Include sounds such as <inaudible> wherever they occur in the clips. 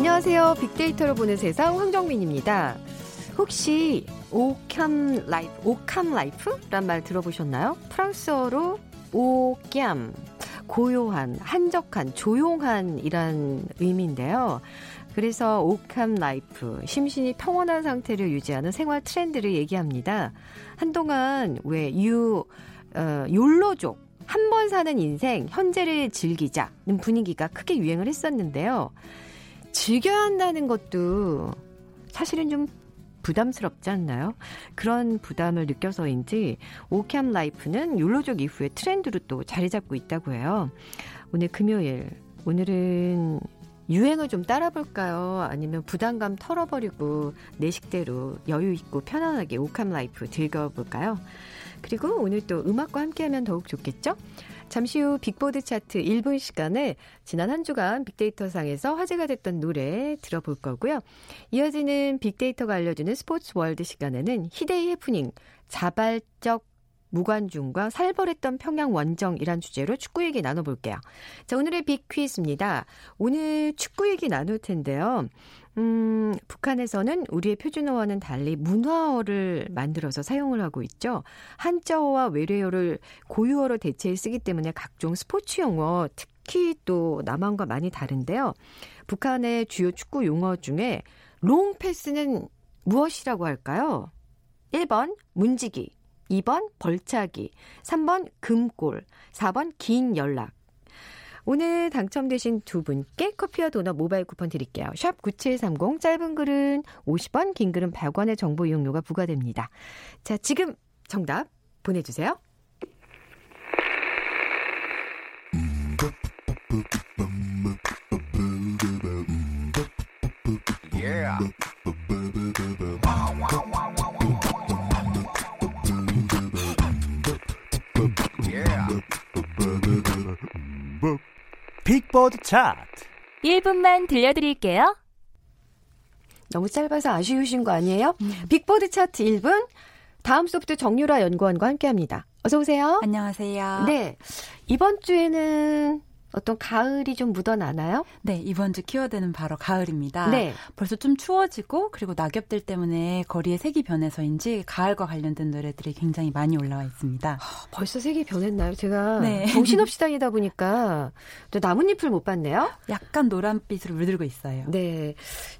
안녕하세요. 빅데이터로 보는 세상 황정민입니다. 혹시 au calme life, au calme life란 말 들어보셨나요? 프랑스어로 au calme, 고요한, 한적한, 조용한이란 의미인데요. 그래서 au calme life, 심신이 평온한 상태를 유지하는 생활 트렌드를 얘기합니다. 한동안 왜 유, 어, 욜로족, 한 번 사는 인생, 현재를 즐기자는 분위기가 크게 유행을 했었는데요. 즐겨야 한다는 것도 사실은 좀 부담스럽지 않나요? 그런 부담을 느껴서인지 au calme life는 욜로족 이후에 트렌드로 또 자리 잡고 있다고 해요. 오늘 금요일, 오늘은 유행을 좀 따라볼까요? 아니면 부담감 털어버리고 내 식대로 여유 있고 편안하게 au calme life 즐겨볼까요? 그리고 오늘 또 음악과 함께하면 더욱 좋겠죠? 잠시 후 빅보드 차트 1분 시간에 지난 한 주간 빅데이터 상에서 화제가 됐던 노래 들어볼 거고요. 이어지는 빅데이터가 알려주는 스포츠 월드 시간에는 희대의 해프닝, 자발적 무관중과 살벌했던 평양 원정이란 주제로 축구 얘기 나눠볼게요. 자, 오늘의 빅 퀴즈입니다. 오늘 축구 얘기 나눌 텐데요. 음, 북한에서는 우리의 표준어와는 달리 문화어를 만들어서 사용을 하고 있죠. 한자어와 외래어를 고유어로 대체해 쓰기 때문에 각종 스포츠 용어, 특히 또 남한과 많이 다른데요. 북한의 주요 축구 용어 중에 롱 패스는 무엇이라고 할까요? 1번 문지기, 2번 벌차기, 3번 금골, 4번 긴 연락. 오늘 당첨되신 두 분께 커피와 도넛 모바일 쿠폰 드릴게요. 샵 9730 짧은 글은 50원, 긴 글은 100원의 정보 이용료가 부과됩니다. 자, 지금 정답 보내 주세요. Yeah. 빅보드 차트 1분만 들려드릴게요. 너무 짧아서 아쉬우신 거 아니에요? 음. 빅보드 차트 1분 다음 소프트 정유라 연구원과 함께합니다. 어서 오세요. 안녕하세요. 네. 이번 주에는 어떤 가을이 좀 묻어나나요? 네, 이번 주 키워드는 바로 가을입니다. 네. 벌써 좀 추워지고 그리고 낙엽들 때문에 거리의 색이 변해서인지 가을과 관련된 노래들이 굉장히 많이 올라와 있습니다. 아, 벌써 색이 변했나요? 제가 네. 정신없이 다니다 보니까 또 나뭇잎을 못 봤네요. 약간 노란빛으로 물들고 있어요. 네.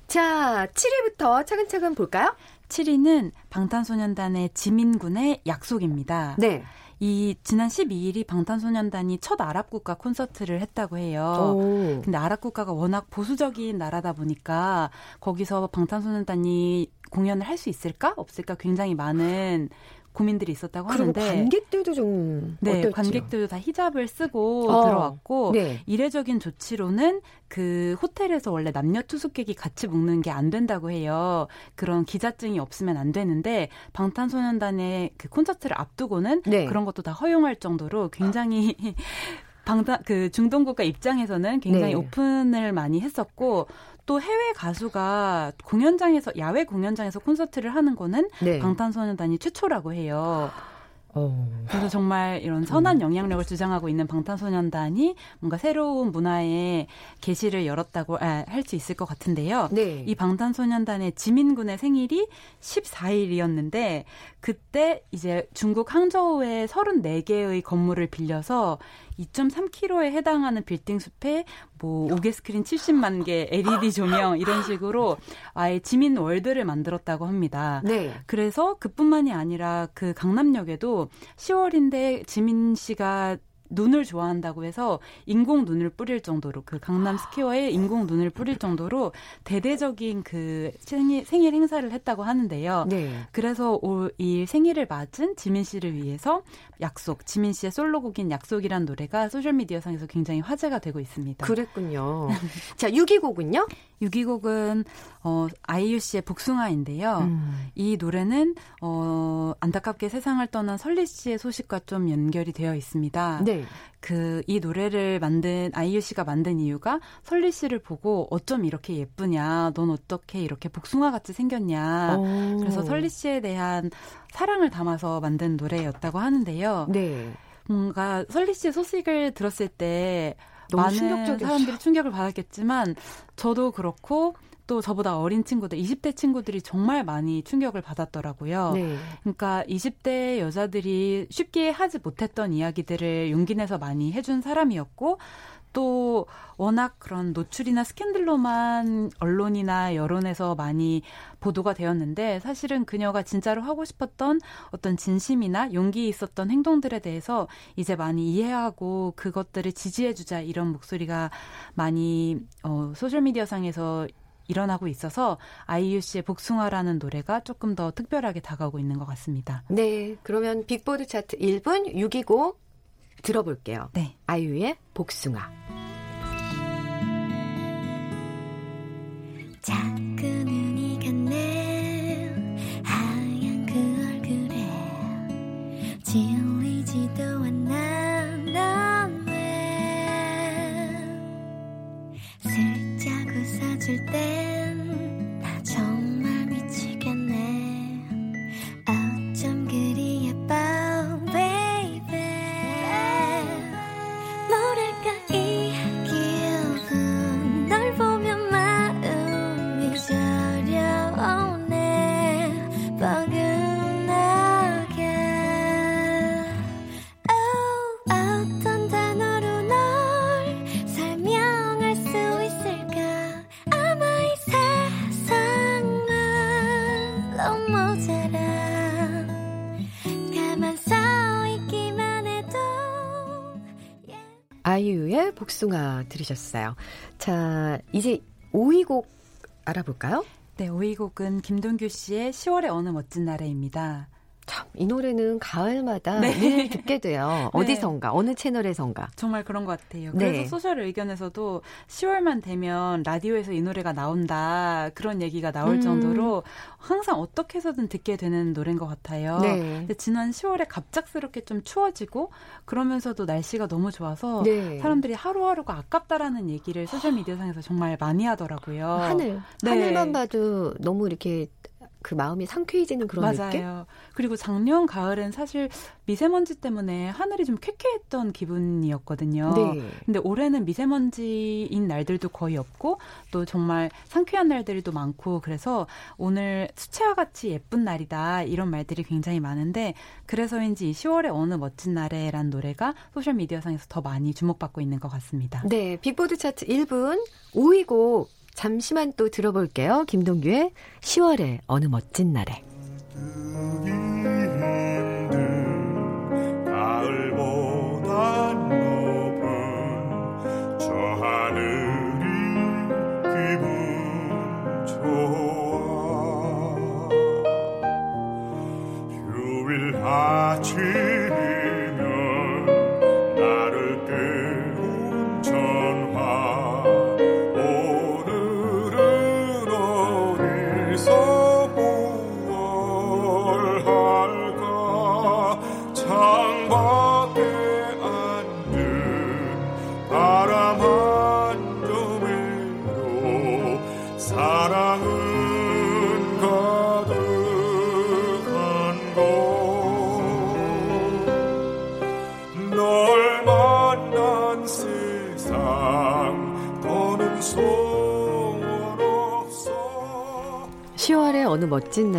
자, 7위부터 차근차근 볼까요? 7위는 방탄소년단의 지민군의 약속입니다. 네. 이 지난 12일이 방탄소년단이 첫 아랍 국가 콘서트를 했다고 해요. 오. 근데 아랍 국가가 워낙 보수적인 나라다 보니까 거기서 방탄소년단이 공연을 할 수 있을까 없을까 굉장히 많은 고민들이 있었다고 하는데 관객들도 좀 네, 어떨지요? 관객들도 다 히잡을 쓰고 어, 들어왔고 네. 이례적인 조치로는 그 호텔에서 원래 남녀 투숙객이 같이 묵는 게 안 된다고 해요. 그런 기자증이 없으면 안 되는데 방탄소년단의 그 콘서트를 앞두고는 네. 그런 것도 다 허용할 정도로 굉장히 <laughs> 방탄 그 중동 국가 입장에서는 굉장히 네. 오픈을 많이 했었고 또 해외 가수가 공연장에서 야외 공연장에서 콘서트를 하는 거는 네. 방탄소년단이 최초라고 해요. 어. 그래서 정말 이런 선한 음. 영향력을 주장하고 있는 방탄소년단이 뭔가 새로운 문화의 계시를 열었다고 아, 할수 있을 것 같은데요. 네. 이 방탄소년단의 지민군의 생일이 14일이었는데 그때 이제 중국 항저우의 34개의 건물을 빌려서 2.3km에 해당하는 빌딩 숲에 뭐 5개 스크린 70만 개 LED 조명 이런 식으로 아예 지민 월드를 만들었다고 합니다. 네. 그래서 그뿐만이 아니라 그 강남역에도 10월인데 지민 씨가 눈을 좋아한다고 해서 인공 눈을 뿌릴 정도로 그 강남 스퀘어에 인공 눈을 뿌릴 정도로 대대적인 그 생일, 생일 행사를 했다고 하는데요. 네. 그래서 올 이 생일을 맞은 지민 씨를 위해서 약속, 지민 씨의 솔로곡인 약속이란 노래가 소셜미디어 상에서 굉장히 화제가 되고 있습니다. 그랬군요. 자, 6위 곡은요? 6위 곡은 어 아이유 씨의 복숭아인데요. 음. 이 노래는 어 안타깝게 세상을 떠난 설리 씨의 소식과 좀 연결이 되어 있습니다. 네. 그이 노래를 만든 아이유 씨가 만든 이유가 설리 씨를 보고 어쩜 이렇게 예쁘냐, 넌 어떻게 이렇게 복숭아 같이 생겼냐. 오. 그래서 설리 씨에 대한 사랑을 담아서 만든 노래였다고 하는데요. 네. 뭔가 설리 씨의 소식을 들었을 때 많은 충격적이었죠. 사람들이 충격을 받았겠지만 저도 그렇고 또 저보다 어린 친구들, 20대 친구들이 정말 많이 충격을 받았더라고요. 네. 그러니까 20대 여자들이 쉽게 하지 못했던 이야기들을 용기 내서 많이 해준 사람이었고 또 워낙 그런 노출이나 스캔들로만 언론이나 여론에서 많이 보도가 되었는데 사실은 그녀가 진짜로 하고 싶었던 어떤 진심이나 용기 있었던 행동들에 대해서 이제 많이 이해하고 그것들을 지지해주자 이런 목소리가 많이 어, 소셜미디어 상에서 일어나고 있어서 아이유 씨의 복숭아라는 노래가 조금 더 특별하게 다가오고 있는 것 같습니다. 네, 그러면 빅보드 차트 1분 6위곡 들어볼게요. 네. 아이유의 복숭아. 웃어줄 복숭아 들으셨어요. 자, 이제 5위 곡 알아볼까요? 네, 5위 곡은 김동규 씨의 10월의 어느 멋진 날에입니다. 참, 이 노래는 가을마다 네. 늘 듣게 돼요. <laughs> 네. 어디선가, 어느 채널에선가. 정말 그런 것 같아요. 그래서 네. 소셜 의견에서도 10월만 되면 라디오에서 이 노래가 나온다. 그런 얘기가 나올 음. 정도로 항상 어떻게 해서든 듣게 되는 노래인 것 같아요. 네. 근데 지난 10월에 갑작스럽게 좀 추워지고 그러면서도 날씨가 너무 좋아서 네. 사람들이 하루하루가 아깝다라는 얘기를 소셜 미디어상에서 정말 많이 하더라고요. 하늘. 네. 하늘만 봐도 너무 이렇게 그 마음이 상쾌해지는 그런 맞아요. 느낌? 그리고 작년 가을엔 사실 미세먼지 때문에 하늘이 좀 쾌쾌했던 기분이었거든요. 네. 근데 올해는 미세먼지인 날들도 거의 없고 또 정말 상쾌한 날들도 많고 그래서 오늘 수채화 같이 예쁜 날이다 이런 말들이 굉장히 많은데 그래서인지 10월의 어느 멋진 날에란 노래가 소셜 미디어상에서 더 많이 주목받고 있는 것 같습니다. 네, 빅보드 차트 1분 5위 곡 잠시만 또 들어볼게요. 김동규의 10월의 어느 멋진 날에. 어느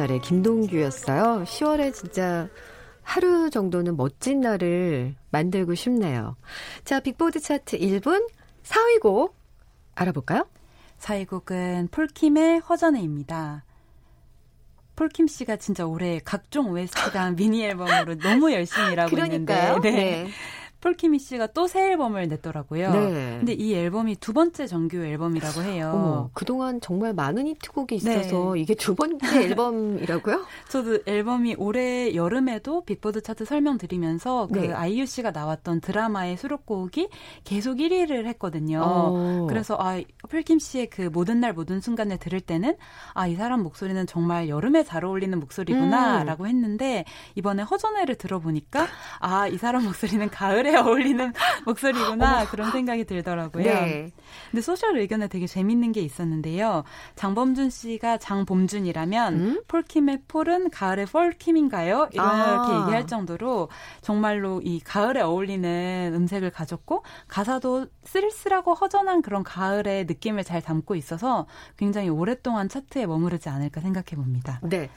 날에 김동규였어요. 10월에 진짜 하루 정도는 멋진 날을 만들고 싶네요. 자, 빅보드 차트 1분 4위 곡 알아볼까요? 4위 곡은 폴킴의 허전해입니다. 폴킴 씨가 진짜 올해 각종 OST랑 <laughs> 미니 앨범으로 너무 열심히 일하고 그러니까요. 있는데 네. 네. 폴키미 씨가 또 새 앨범을 냈더라고요. 네. 근데 이 앨범이 두 번째 정규 앨범이라고 해요. 어머, 그동안 정말 많은 히트곡이 있어서 네. 이게 두 번째 <laughs> 앨범이라고요? 저도 앨범이 올해 여름에도 빅보드 차트 설명드리면서 그 네. 아이유 씨가 나왔던 드라마의 수록곡이 계속 1위를 했거든요. 어. 그래서 아, 폴킴 씨의 그 모든 날 모든 순간을 들을 때는 아, 이 사람 목소리는 정말 여름에 잘 어울리는 목소리구나라고 음. 했는데 이번에 허전해를 들어보니까 아, 이 사람 목소리는 가을에 가을에 어울리는 <laughs> 목소리구나 그런 생각이 들더라고요. 네. 근데 소셜 의견에 되게 재밌는 게 있었는데요. 장범준 씨가 장범준이라면 음? 폴킴의 폴은 가을의 폴킴인가요? 이렇게 아. 얘기할 정도로 정말로 이 가을에 어울리는 음색을 가졌고 가사도 쓸쓸하고 허전한 그런 가을의 느낌을 잘 담고 있어서 굉장히 오랫동안 차트에 머무르지 않을까 생각해 봅니다. 네.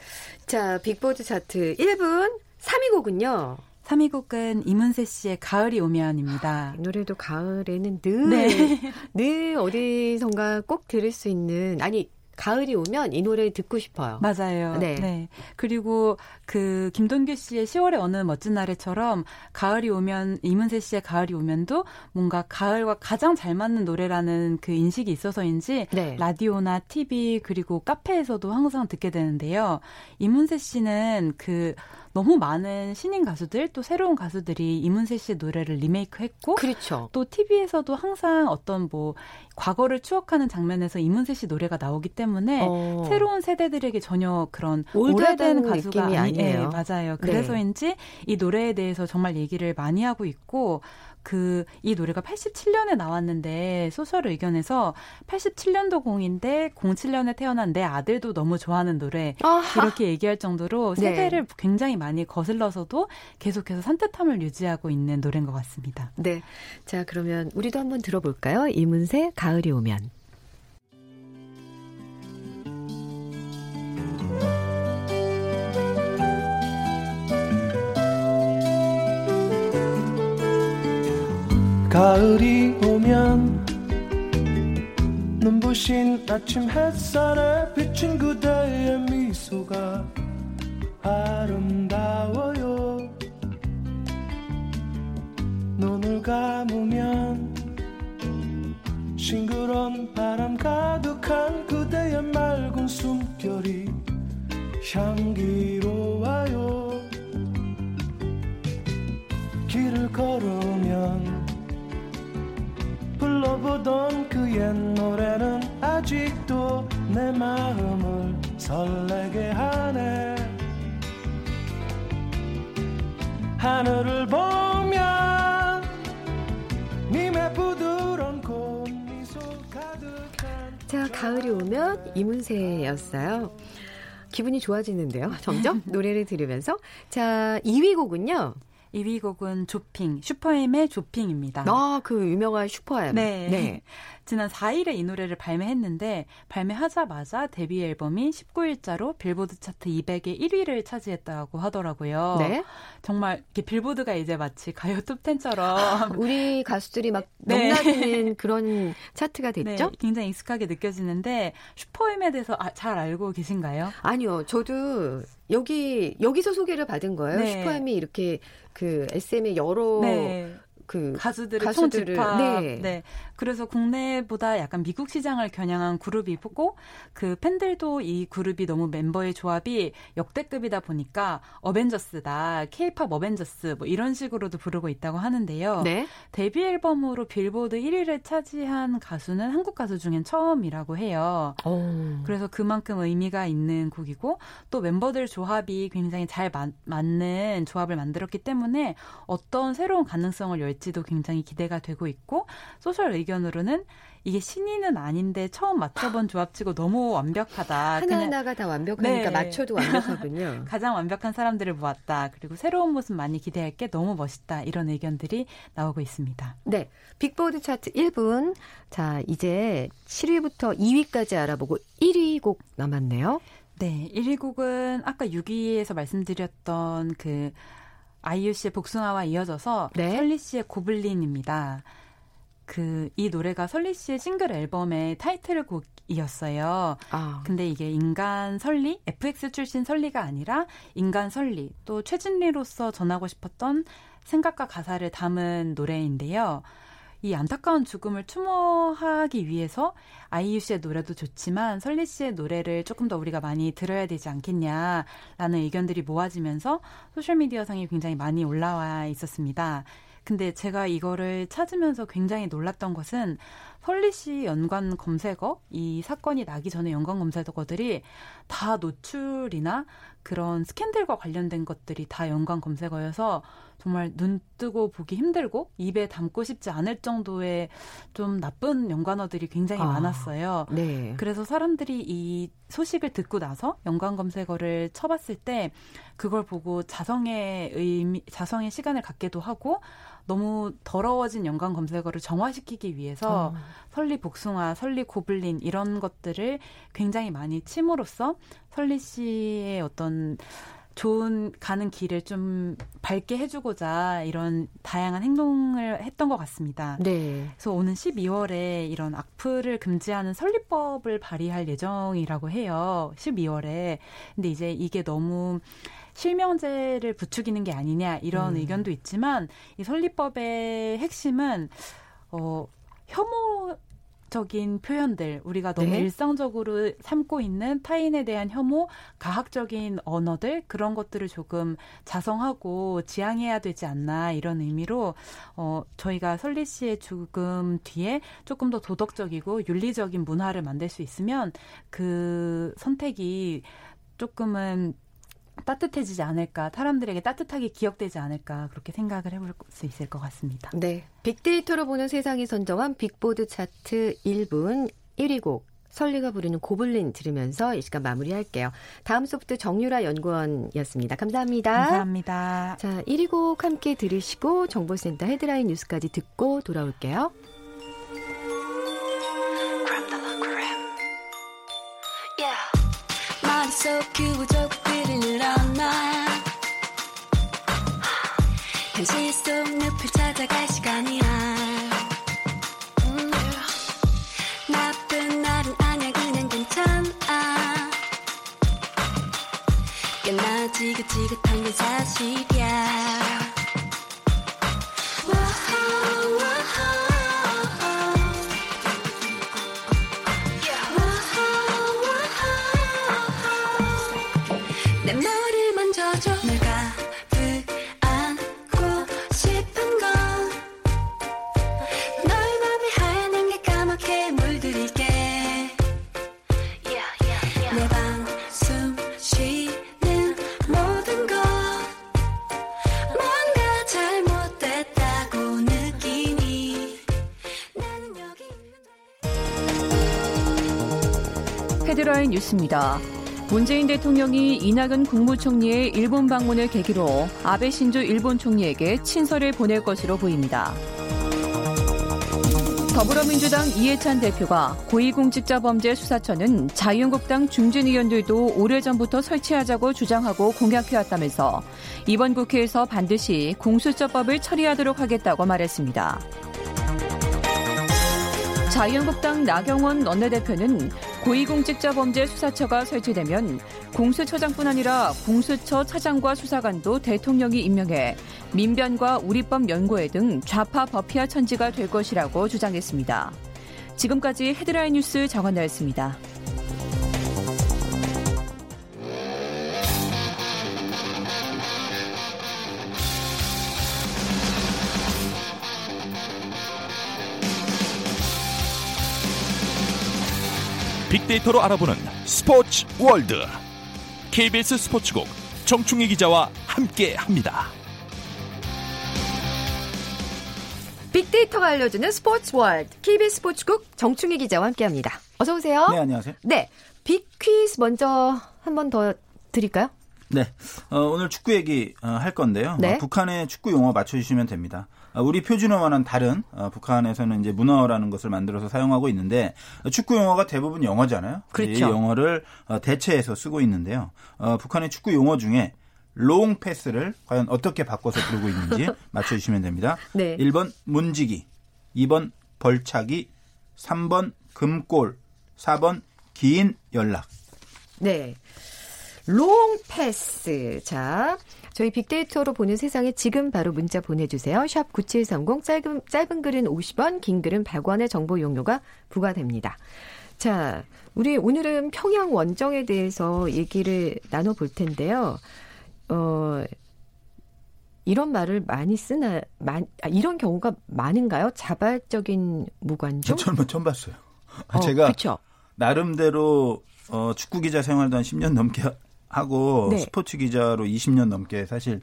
자, 빅보드 차트 1분 3위 곡은요. 3위 곡은 이문세 씨의 가을이 오면입니다. 아, 이 노래도 가을에는 늘, 네. <laughs> 늘 어디선가 꼭 들을 수 있는, 아니, 가을이 오면 이 노래 듣고 싶어요. 맞아요. 네. 네. 그리고 그 김동규 씨의 10월의 어느 멋진 날에처럼 가을이 오면 이문세 씨의 가을이 오면도 뭔가 가을과 가장 잘 맞는 노래라는 그 인식이 있어서인지 네. 라디오나 TV 그리고 카페에서도 항상 듣게 되는데요. 이문세 씨는 그 너무 많은 신인 가수들 또 새로운 가수들이 이문세 씨의 노래를 리메이크했고 그렇죠. 또 TV에서도 항상 어떤 뭐 과거를 추억하는 장면에서 이문세 씨 노래가 나오기 때문에 어. 새로운 세대들에게 전혀 그런 오래된 가수가 아니, 아니에요. 네, 맞아요. 그래서인지 네. 이 노래에 대해서 정말 얘기를 많이 하고 있고 그 이 노래가 87년에 나왔는데 소설 의견에서 87년도 공인데 07년에 태어난 내 아들도 너무 좋아하는 노래 아하. 이렇게 얘기할 정도로 네. 세대를 네. 굉장히 많이 거슬러서도 계속해서 산뜻함을 유지하고 있는 노래인 것 같습니다. 네. 자, 그러면 우리도 한번 들어볼까요? 이문세 가을이 오면. 가을이 오면 눈부신 아침 햇살에 비친 그대의 미소가 아름다워요. 눈을 감으면 싱그런 바람 가득한 그대의 맑은 숨결이 향기 불러보던 그옛 노래는 아직도 내 마음을 설레게 하네. 하늘을 보면 님의 부드러운 꽃미소 가득한 자 가을이 오면 이문세였어요. 기분이 좋아지는데요 점점 노래를 들으면서. 자 2위 곡은요 2위 곡은 조핑, 슈퍼엠의 조핑입니다. 아, 그 유명한 슈퍼엠. 네. 네. 지난 4일에 이 노래를 발매했는데 발매하자마자 데뷔 앨범이 19일자로 빌보드 차트 200의 1위를 차지했다고 하더라고요. 네. 정말 이렇게 빌보드가 이제 마치 가요 <laughs> 톱10처럼 우리 가수들이 막 <laughs> 네. 넘나드는 그런 차트가 됐죠? 네, 굉장히 익숙하게 느껴지는데 슈퍼엠에 대해서 아, 잘 알고 계신가요? 아니요. 저도 여기 여기서 소개를 받은 거예요. 네. 슈퍼엠이 이렇게 그 SM의 여러 네. 그 가수들의 가수들을 총 집합. 네. 네. 그래서 국내보다 약간 미국 시장을 겨냥한 그룹이고 그 팬들도 이 그룹이 너무 멤버의 조합이 역대급이다 보니까 어벤져스다. 케이팝 어벤져스 뭐 이런 식으로도 부르고 있다고 하는데요. 네. 데뷔 앨범으로 빌보드 1위를 차지한 가수는 한국 가수 중엔 처음이라고 해요. 오. 그래서 그만큼 의미가 있는 곡이고 또 멤버들 조합이 굉장히 잘 마, 맞는 조합을 만들었기 때문에 어떤 새로운 가능성을 열 지도 굉장히 기대가 되고 있고 소셜 의견으로는 이게 신인은 아닌데 처음 맞춰본 조합치고 너무 완벽하다. 하나하나가 다 완벽하니까 네. 맞춰도 완벽하군요. <laughs> 가장 완벽한 사람들을 모았다. 그리고 새로운 모습 많이 기대할 게 너무 멋있다. 이런 의견들이 나오고 있습니다. 네. 빅보드 차트 1분. 자, 이제 7위부터 2위까지 알아보고 1위 곡 남았네요. 네. 1위 곡은 아까 6위에서 말씀드렸던 그 아이유 씨의 복숭아와 이어져서 네. 설리 씨의 고블린입니다. 그 이 노래가 설리 씨의 싱글 앨범의 타이틀곡 이었어요. 아. 근데 이게 인간 설리, FX 출신 설리가 아니라 인간 설리, 또 최진리로서 전하고 싶었던 생각과 가사를 담은 노래인데요. 이 안타까운 죽음을 추모하기 위해서 아이유 씨의 노래도 좋지만 설리 씨의 노래를 조금 더 우리가 많이 들어야 되지 않겠냐라는 의견들이 모아지면서 소셜미디어상에 굉장히 많이 올라와 있었습니다. 근데 제가 이거를 찾으면서 굉장히 놀랐던 것은 설리 씨 연관 검색어 이 사건이 나기 전에 연관 검색어들이 다 노출이나 그런 스캔들과 관련된 것들이 다 연관 검색어여서 정말 눈 뜨고 보기 힘들고 입에 담고 싶지 않을 정도의 좀 나쁜 연관어들이 굉장히 아, 많았어요. 네. 그래서 사람들이 이 소식을 듣고 나서 연관 검색어를 쳐봤을 때 그걸 보고 자성의 의미, 자성의 시간을 갖게도 하고 너무 더러워진 연관 검색어를 정화시키기 위해서 어. 설리 복숭아, 설리 고블린 이런 것들을 굉장히 많이 침으로써 설리 씨의 어떤 좋은 가는 길을 좀 밝게 해주고자 이런 다양한 행동을 했던 것 같습니다. 네. 그래서 오는 12월에 이런 악플을 금지하는 설립법을 발의할 예정이라고 해요. 12월에. 근데 이제 이게 너무 실명제를 부추기는 게 아니냐 이런 음. 의견도 있지만 이 설립법의 핵심은 어 혐오 적인 표현들 우리가 너무 네. 일상적으로 삼고 있는 타인에 대한 혐오, 가학적인 언어들 그런 것들을 조금 자성하고 지양해야 되지 않나 이런 의미로 어 저희가 설리 씨의 죽음 뒤에 조금 더 도덕적이고 윤리적인 문화를 만들 수 있으면 그 선택이 조금은 따뜻해지지 않을까, 사람들에게 따뜻하게 기억되지 않을까 그렇게 생각을 해볼 수 있을 것 같습니다. 네, 빅데이터로 보는 세상이 선정한 빅보드 차트 1분 1위 곡 설리가 부르는 고블린 들으면서 이 시간 마무리할게요. 다음 소프트 정유라 연구원이었습니다. 감사합니다. 감사합니다. 자, 1위 곡 함께 들으시고 정보센터 헤드라인 뉴스까지 듣고 돌아올게요. 현실 속 늪을 찾아갈 시간이야. 음, 나쁜 날은 아니야. 그냥 괜찮아. 꽤나 지긋지긋한 게 사실이야 헤드라인 뉴스입니다. 문재인 대통령이 이낙연 국무총리의 일본 방문을 계기로 아베 신조 일본 총리에게 친서를 보낼 것으로 보입니다. 더불어민주당 이해찬 대표가 고위공직자범죄수사처는 자유한국당 중진 의원들도 오래전부터 설치하자고 주장하고 공약해왔다면서 이번 국회에서 반드시 공수처법을 처리하도록 하겠다고 말했습니다. 자유한국당 나경원 원내대표는 고위공직자범죄수사처가 설치되면 공수처장뿐 아니라 공수처 차장과 수사관도 대통령이 임명해 민변과 우리법 연구회 등 좌파 법피아 천지가 될 것이라고 주장했습니다. 지금까지 헤드라인 뉴스 정원나였습니다. 빅데이터로 알아보는 스포츠 월드 KBS 스포츠국 정충희 기자와 함께합니다. 빅데이터가 알려주는 스포츠 월드 KBS 스포츠국 정충희 기자와 함께합니다. 어서 오세요. 네, 안녕하세요. 네, 빅퀴즈 먼저 한 번 더 드릴까요? 네, 어, 오늘 축구 얘기 어, 할 건데요. 네? 어, 북한의 축구 용어 맞춰주시면 됩니다. 어, 우리 표준어와는 다른 어, 북한에서는 이제 문화어라는 것을 만들어서 사용하고 있는데 축구 용어가 대부분 영어잖아요. 그렇죠. 이 영어를 어, 대체해서 쓰고 있는데요. 북한의 축구 용어 중에 롱 패스를 과연 어떻게 바꿔서 부르고 있는지 <laughs> 맞춰주시면 됩니다. 네. 1번 문지기, 2번 벌차기, 3번 금골, 4번 긴 연락. 네. 롱 패스. 자, 저희 빅데이터로 보는 세상에 지금 바로 문자 보내주세요. 샵 9730 짧은, 짧은 글은 50원, 긴 글은 100원의 정보 이용료가 부과됩니다. 자, 우리 오늘은 평양 원정에 대해서 얘기를 나눠볼 텐데요. 어, 이런 말을 많이 쓰나, 많, 아, 이런 경우가 많은가요? 자발적인 무관중? 저는 처음 봤어요. 어, 제가 그쵸? 나름대로 어, 축구 기자 생활도 한 10년 넘게 하고 네. 스포츠 기자로 20년 넘게 사실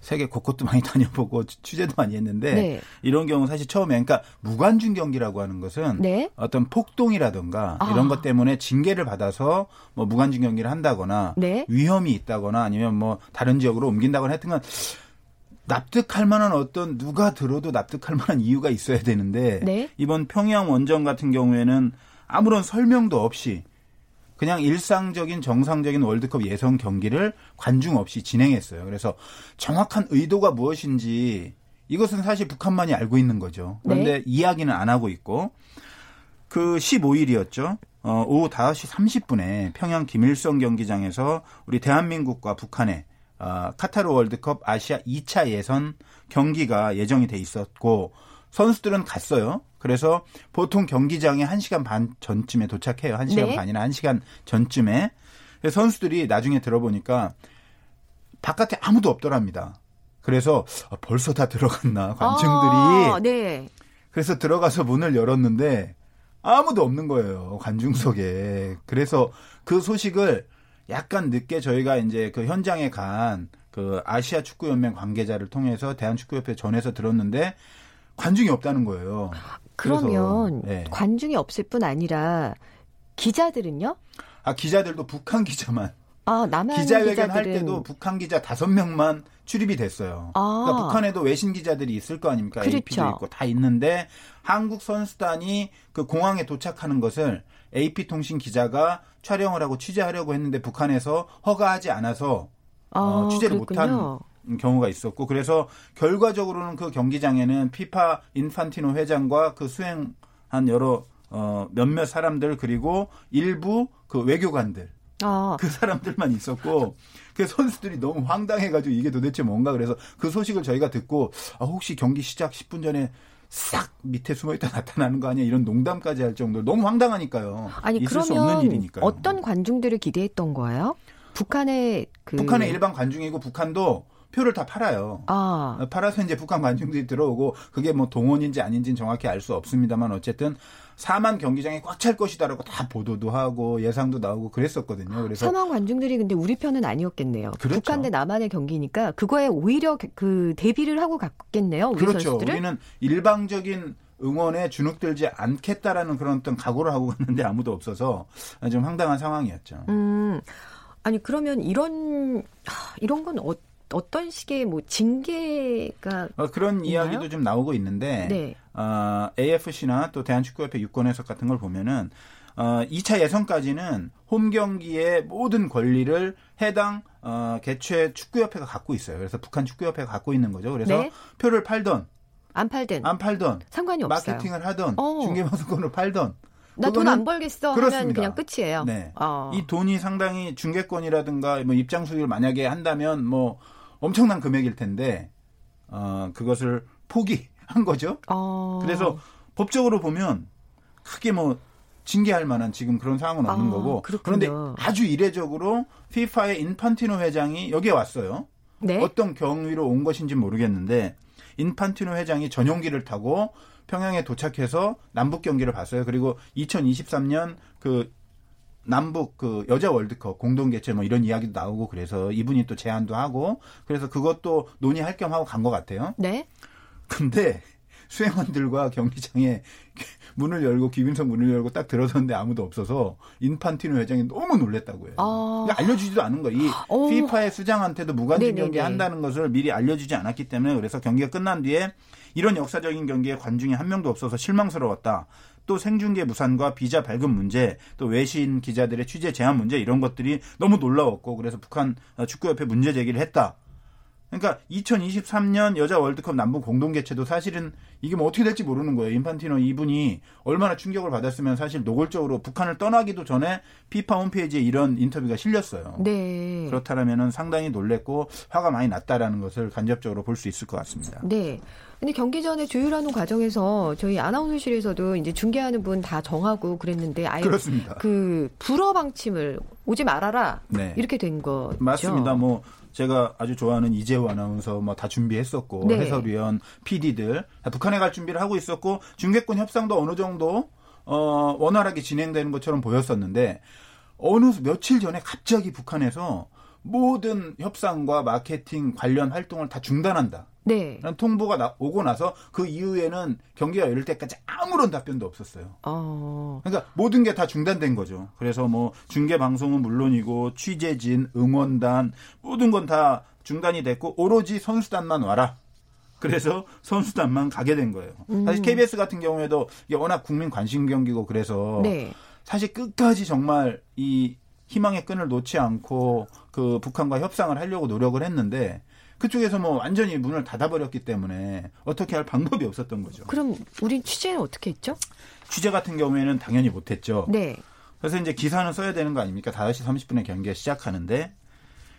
세계 곳곳도 많이 <laughs> 다녀보고 취재도 많이 했는데 네. 이런 경우 사실 처음에 그러니까 무관중 경기라고 하는 것은 네. 어떤 폭동이라든가 아. 이런 것 때문에 징계를 받아서 뭐 무관중 경기를 한다거나 네. 위험이 있다거나 아니면 뭐 다른 지역으로 옮긴다거나 했던 납득할 만한 어떤 누가 들어도 납득할 만한 이유가 있어야 되는데 네. 이번 평양 원정 같은 경우에는 아무런 설명도 없이 그냥 일상적인 정상적인 월드컵 예선 경기를 관중 없이 진행했어요. 그래서 정확한 의도가 무엇인지 이것은 사실 북한만이 알고 있는 거죠. 그런데 네. 이야기는 안 하고 있고 그 15일이었죠. 어, 오후 5시 30분에 평양 김일성 경기장에서 우리 대한민국과 북한의 어, 카타르 월드컵 아시아 2차 예선 경기가 예정이 돼 있었고 선수들은 갔어요. 그래서 보통 경기장에 1시간 반 전쯤에 도착해요. 1시간 네. 반이나 1시간 전쯤에. 선수들이 나중에 들어보니까 바깥에 아무도 없더랍니다. 그래서 아, 벌써 다 들어갔나 관중들이. 아, 네. 그래서 들어가서 문을 열었는데 아무도 없는 거예요. 관중석에. 그래서 그 소식을 약간 늦게 저희가 이제 그 현장에 간 그 아시아 축구 연맹 관계자를 통해서 대한축구협회 전해서 들었는데 관중이 없다는 거예요. 그러면 그래서, 네. 관중이 없을 뿐 아니라 기자들은요? 아 기자들도 북한 기자만. 아 남한 기자회견 기자들은... 할 때도 북한 기자 다섯 명만 출입이 됐어요. 아. 그러니까 북한에도 외신 기자들이 있을 거 아닙니까? 그렇죠. AP도 있고 다 있는데 한국 선수단이 그 공항에 도착하는 것을 AP 통신 기자가 촬영을 하고 취재하려고 했는데 북한에서 허가하지 않아서 아, 어, 취재를 못한 경우가 있었고 그래서 결과적으로는 그 경기장에는 피파 인판티노 회장과 그 수행한 여러 어 몇몇 사람들 그리고 일부 그 외교관들 아. 그 사람들만 있었고 그 선수들이 너무 황당해가지고 이게 도대체 뭔가 그래서 그 소식을 저희가 듣고 아 혹시 경기 시작 10분 전에 싹 밑에 숨어있다 나타나는 거 아니야 이런 농담까지 할 정도로 너무 황당하니까요. 아니 있을 수 없는 일이니까요. 어떤 관중들을 기대했던 거예요? 북한의 그 북한의 일반 관중이고 북한도 표를 다 팔아요. 아. 팔아서 이제 북한 관중들이 들어오고 그게 뭐 동원인지 아닌지는 정확히 알 수 없습니다만 어쨌든 4만 경기장이 꽉 찰 것이다라고 다 보도도 하고 예상도 나오고 그랬었거든요. 그래서 4만 관중들이 근데 우리 편은 아니었겠네요. 그렇죠. 북한 대 남한의 경기니까 그거에 오히려 그 대비를 하고 갔겠네요. 우리 그렇죠. 선수들은? 우리는 일방적인 응원에 주눅들지 않겠다라는 그런 어떤 각오를 하고 갔는데 아무도 없어서 좀 황당한 상황이었죠. 음. 아니 그러면 이런 이런 건 어, 어떤 식의 뭐 징계가 어, 그런 있나요? 이야기도 좀 나오고 있는데 네. 어, AFC나 또 대한축구협회 유권 해석 같은 걸 보면은 어, 2차 예선까지는 홈 경기의 모든 권리를 해당 어, 개최 축구협회가 갖고 있어요. 그래서 북한 축구협회가 갖고 있는 거죠. 그래서 네. 표를 팔던 안 팔든 안 팔던 상관이 없어요. 마케팅을 하던 어. 중계방송권을 팔던 나 돈 안 벌겠어 그렇습니다. 하면 그냥 끝이에요. 네. 어. 이 돈이 상당히 중계권이라든가 뭐 입장 수익을 만약에 한다면 뭐 엄청난 금액일 텐데 어, 그것을 포기한 거죠. 어. 그래서 법적으로 보면 크게 뭐 징계할 만한 지금 그런 상황은 없는 아, 거고 그렇군요. 그런데 아주 이례적으로 피파의 인판티노 회장이 여기에 왔어요. 네? 어떤 경위로 온 것인지 모르겠는데 인판티노 회장이 전용기를 타고 평양에 도착해서 남북 경기를 봤어요. 그리고 2023년 그 남북 그 여자 월드컵 공동 개최 뭐 이런 이야기도 나오고 그래서 이분이 또 제안도 하고 그래서 그것도 논의할 겸 하고 간 것 같아요. 네. 근데 <laughs> 수행원들과 경기장에 <laughs> 문을 열고 기빈석 문을 열고 딱 들어섰는데 아무도 없어서 인판티노 회장이 너무 놀랬다고 해요. 아. 알려주지도 않은 거. 이 오. 피파의 수장한테도 무관중 경기 한다는 것을 미리 알려주지 않았기 때문에 그래서 경기가 끝난 뒤에 이런 역사적인 경기에 관중이 한 명도 없어서 실망스러웠다. 또 생중계 무산과 비자 발급 문제, 또 외신 기자들의 취재 제한 문제 이런 것들이 너무 놀라웠고 그래서 북한 축구협회 문제 제기를 했다. 그러니까 2023년 여자 월드컵 남북 공동 개최도 사실은 이게 뭐 어떻게 될지 모르는 거예요. 인판티노 이분이 얼마나 충격을 받았으면 사실 노골적으로 북한을 떠나기도 전에 피파 홈페이지에 이런 인터뷰가 실렸어요. 네. 그렇다면은 상당히 놀랬고 화가 많이 났다라는 것을 간접적으로 볼 수 있을 것 같습니다. 네. 근데 경기 전에 조율하는 과정에서 저희 아나운서실에서도 이제 중계하는 분 다 정하고 그랬는데 아예 그렇습니다. 그 불어 방침을 오지 말아라 네. 이렇게 된 거죠. 맞습니다. 뭐 제가 아주 좋아하는 이재호 아나운서 뭐 다 준비했었고 네. 해설위원, PD들 북한에 갈 준비를 하고 있었고 중계권 협상도 어느 정도 어 원활하게 진행되는 것처럼 보였었는데 어느 며칠 전에 갑자기 북한에서 모든 협상과 마케팅 관련 활동을 다 중단한다. 네. 통보가 나, 오고 나서 그 이후에는 경기가 열릴 때까지 아무런 답변도 없었어요. 어... 그러니까 모든 게 다 중단된 거죠. 그래서 뭐 중계 방송은 물론이고 취재진, 응원단 모든 건 다 중단이 됐고 오로지 선수단만 와라. 그래서 <laughs> 선수단만 가게 된 거예요. 음. 사실 KBS 같은 경우에도 이게 워낙 국민 관심 경기고 그래서 네. 사실 끝까지 정말 이 희망의 끈을 놓지 않고 그 북한과 협상을 하려고 노력을 했는데 그쪽에서 뭐 완전히 문을 닫아버렸기 때문에 어떻게 할 방법이 없었던 거죠. 그럼 우린 취재는 어떻게 했죠? 취재 같은 경우에는 당연히 못했죠. 네. 그래서 이제 기사는 써야 되는 거 아닙니까? 5시 30분에 경기가 시작하는데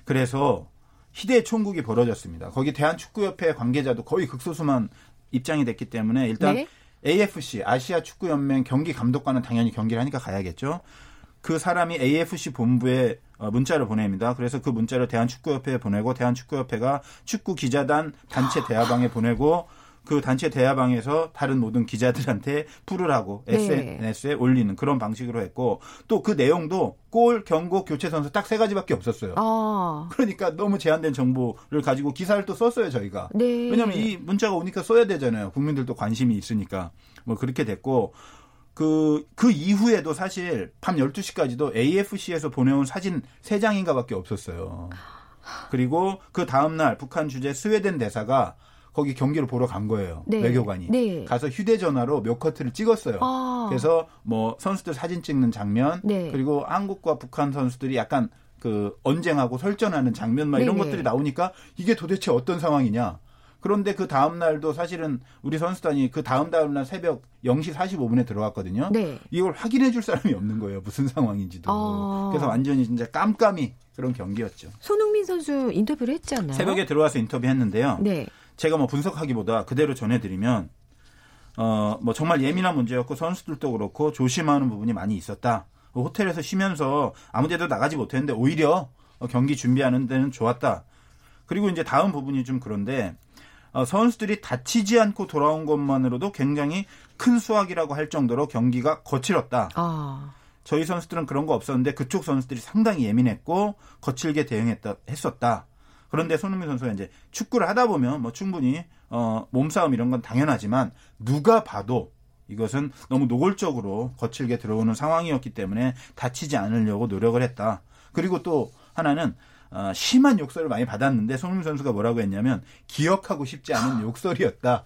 그래서 희대의 총국이 벌어졌습니다. 거기 대한축구협회 관계자도 거의 극소수만 입장이 됐기 때문에 일단 네? AFC 아시아 축구 연맹 경기 감독관은 당연히 경기를 하니까 가야겠죠. 그 사람이 AFC 본부에 어, 문자를 보냅니다. 그래서 그 문자를 대한축구협회에 보내고 대한축구협회가 축구 기자단 단체 대화방에 보내고 그 단체 대화방에서 다른 모든 기자들한테 풀으라고 네. SNS에 올리는 그런 방식으로 했고 또 그 내용도 골, 경고, 교체 선수 딱 세 가지밖에 없었어요. 아. 그러니까 너무 제한된 정보를 가지고 기사를 또 썼어요 저희가. 네. 왜냐하면 이 문자가 오니까 써야 되잖아요. 국민들도 관심이 있으니까 뭐 그렇게 됐고 그, 그 이후에도 사실 밤 12시까지도 AFC에서 보내온 사진 3장인가 밖에 없었어요. 그리고 그 다음날 북한 주재 스웨덴 대사가 거기 경기를 보러 간 거예요. 네. 외교관이. 네. 가서 휴대전화로 몇 커트를 찍었어요. 아. 그래서 뭐 선수들 사진 찍는 장면, 네. 그리고 한국과 북한 선수들이 약간 그 언쟁하고 설전하는 장면 막 이런 것들이 나오니까 이게 도대체 어떤 상황이냐. 그런데 그 다음 날도 사실은 우리 선수단이 그 다음 다음 날 새벽 0시 45분에 들어갔거든요. 네. 이걸 확인해 줄 사람이 없는 거예요. 무슨 상황인지도. 아. 그래서 완전히 진짜 깜깜이 그런 경기였죠. 손흥민 선수 인터뷰를 했잖아요. 새벽에 들어와서 인터뷰했는데요. 네. 제가 뭐 분석하기보다 그대로 전해드리면 어 뭐 정말 예민한 문제였고 선수들도 그렇고 조심하는 부분이 많이 있었다. 호텔에서 쉬면서 아무데도 나가지 못했는데 오히려 경기 준비하는 데는 좋았다. 그리고 이제 다음 부분이 좀 그런데 어, 선수들이 다치지 않고 돌아온 것만으로도 굉장히 큰 수확이라고 할 정도로 경기가 거칠었다. 아. 저희 선수들은 그런 거 없었는데 그쪽 선수들이 상당히 예민했고 거칠게 대응했다 했었다. 그런데 손흥민 선수가 이제 축구를 하다 보면 뭐 충분히 어 몸싸움 이런 건 당연하지만 누가 봐도 이것은 너무 노골적으로 거칠게 들어오는 상황이었기 때문에 다치지 않으려고 노력을 했다. 그리고 또 하나는 어, 심한 욕설을 많이 받았는데 손흥민 선수가 뭐라고 했냐면 기억하고 싶지 않은 욕설이었다.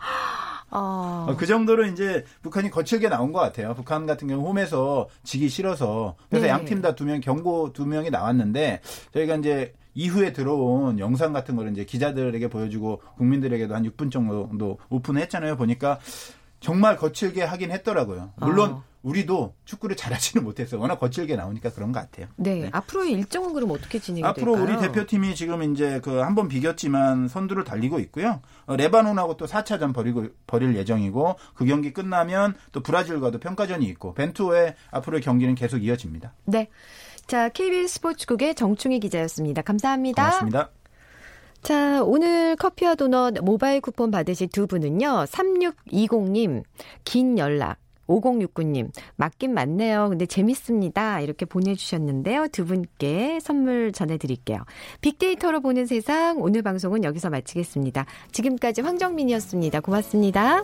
어... 어... 그 정도로 이제 북한이 거칠게 나온 것 같아요. 북한 같은 경우 홈에서 지기 싫어서 그래서 네. 양팀 다 두 명 경고 두 명이 나왔는데 저희가 이제 이후에 들어온 영상 같은 거를 이제 기자들에게 보여주고 국민들에게도 한 6분 정도 오픈했잖아요. 보니까 정말 거칠게 하긴 했더라고요. 물론 어. 우리도 축구를 잘하지는 못했어요. 워낙 거칠게 나오니까 그런 것 같아요. 네. 네. 앞으로의 일정은 그럼 어떻게 진행이 앞으로 될까요? 우리 대표팀이 지금 이제 그 한 번 비겼지만 선두를 달리고 있고요. 어, 레바논하고 또 4차전 벌이고 벌일 예정이고 그 경기 끝나면 또 브라질과도 평가전이 있고 벤투의 앞으로의 경기는 계속 이어집니다. 네. 자, KBS 스포츠국의 정충희 기자였습니다. 감사합니다. 고맙습니다. 자, 오늘 커피와 도넛 모바일 쿠폰 받으실 두 분은요. 3620님, 긴 연락. 5069님, 맞긴 맞네요. 근데 재밌습니다. 이렇게 보내주셨는데요. 두 분께 선물 전해드릴게요. 빅데이터로 보는 세상, 오늘 방송은 여기서 마치겠습니다. 지금까지 황정민이었습니다. 고맙습니다.